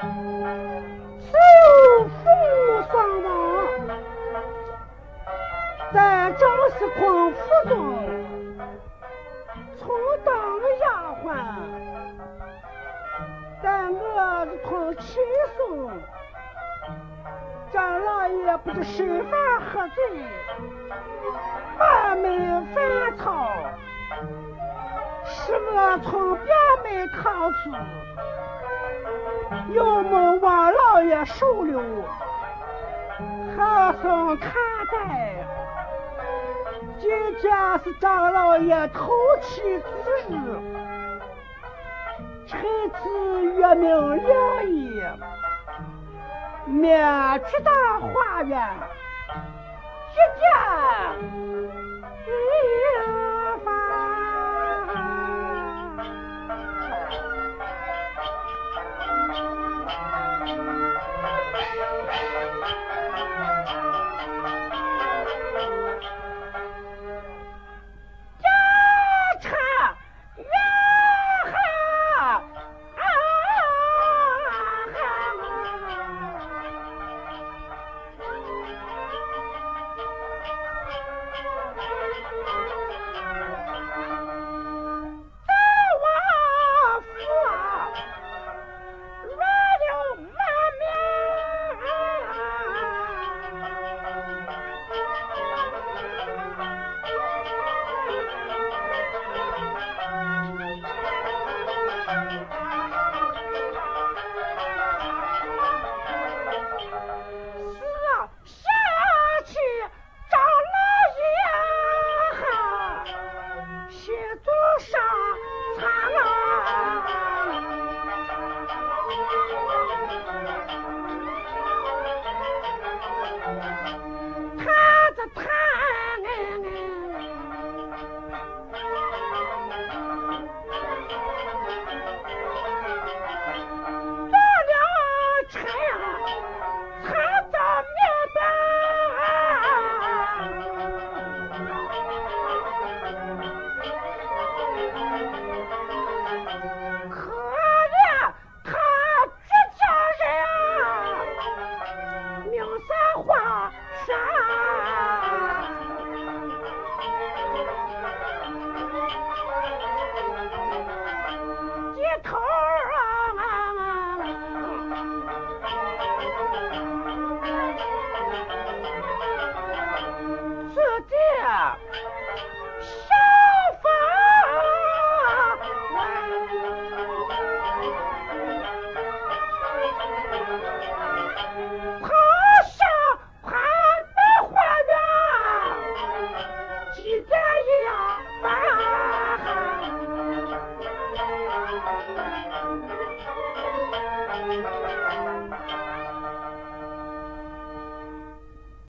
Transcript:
父母双亡，在张世坤府中充当丫鬟，在我的同妻送，张老爷不知谁犯何罪，满门反抄。什我从表妹逃出，又蒙王老爷收留，还送看待。今天是张老爷头七之日，趁此月明两夜。面去大花园，去见 Sir?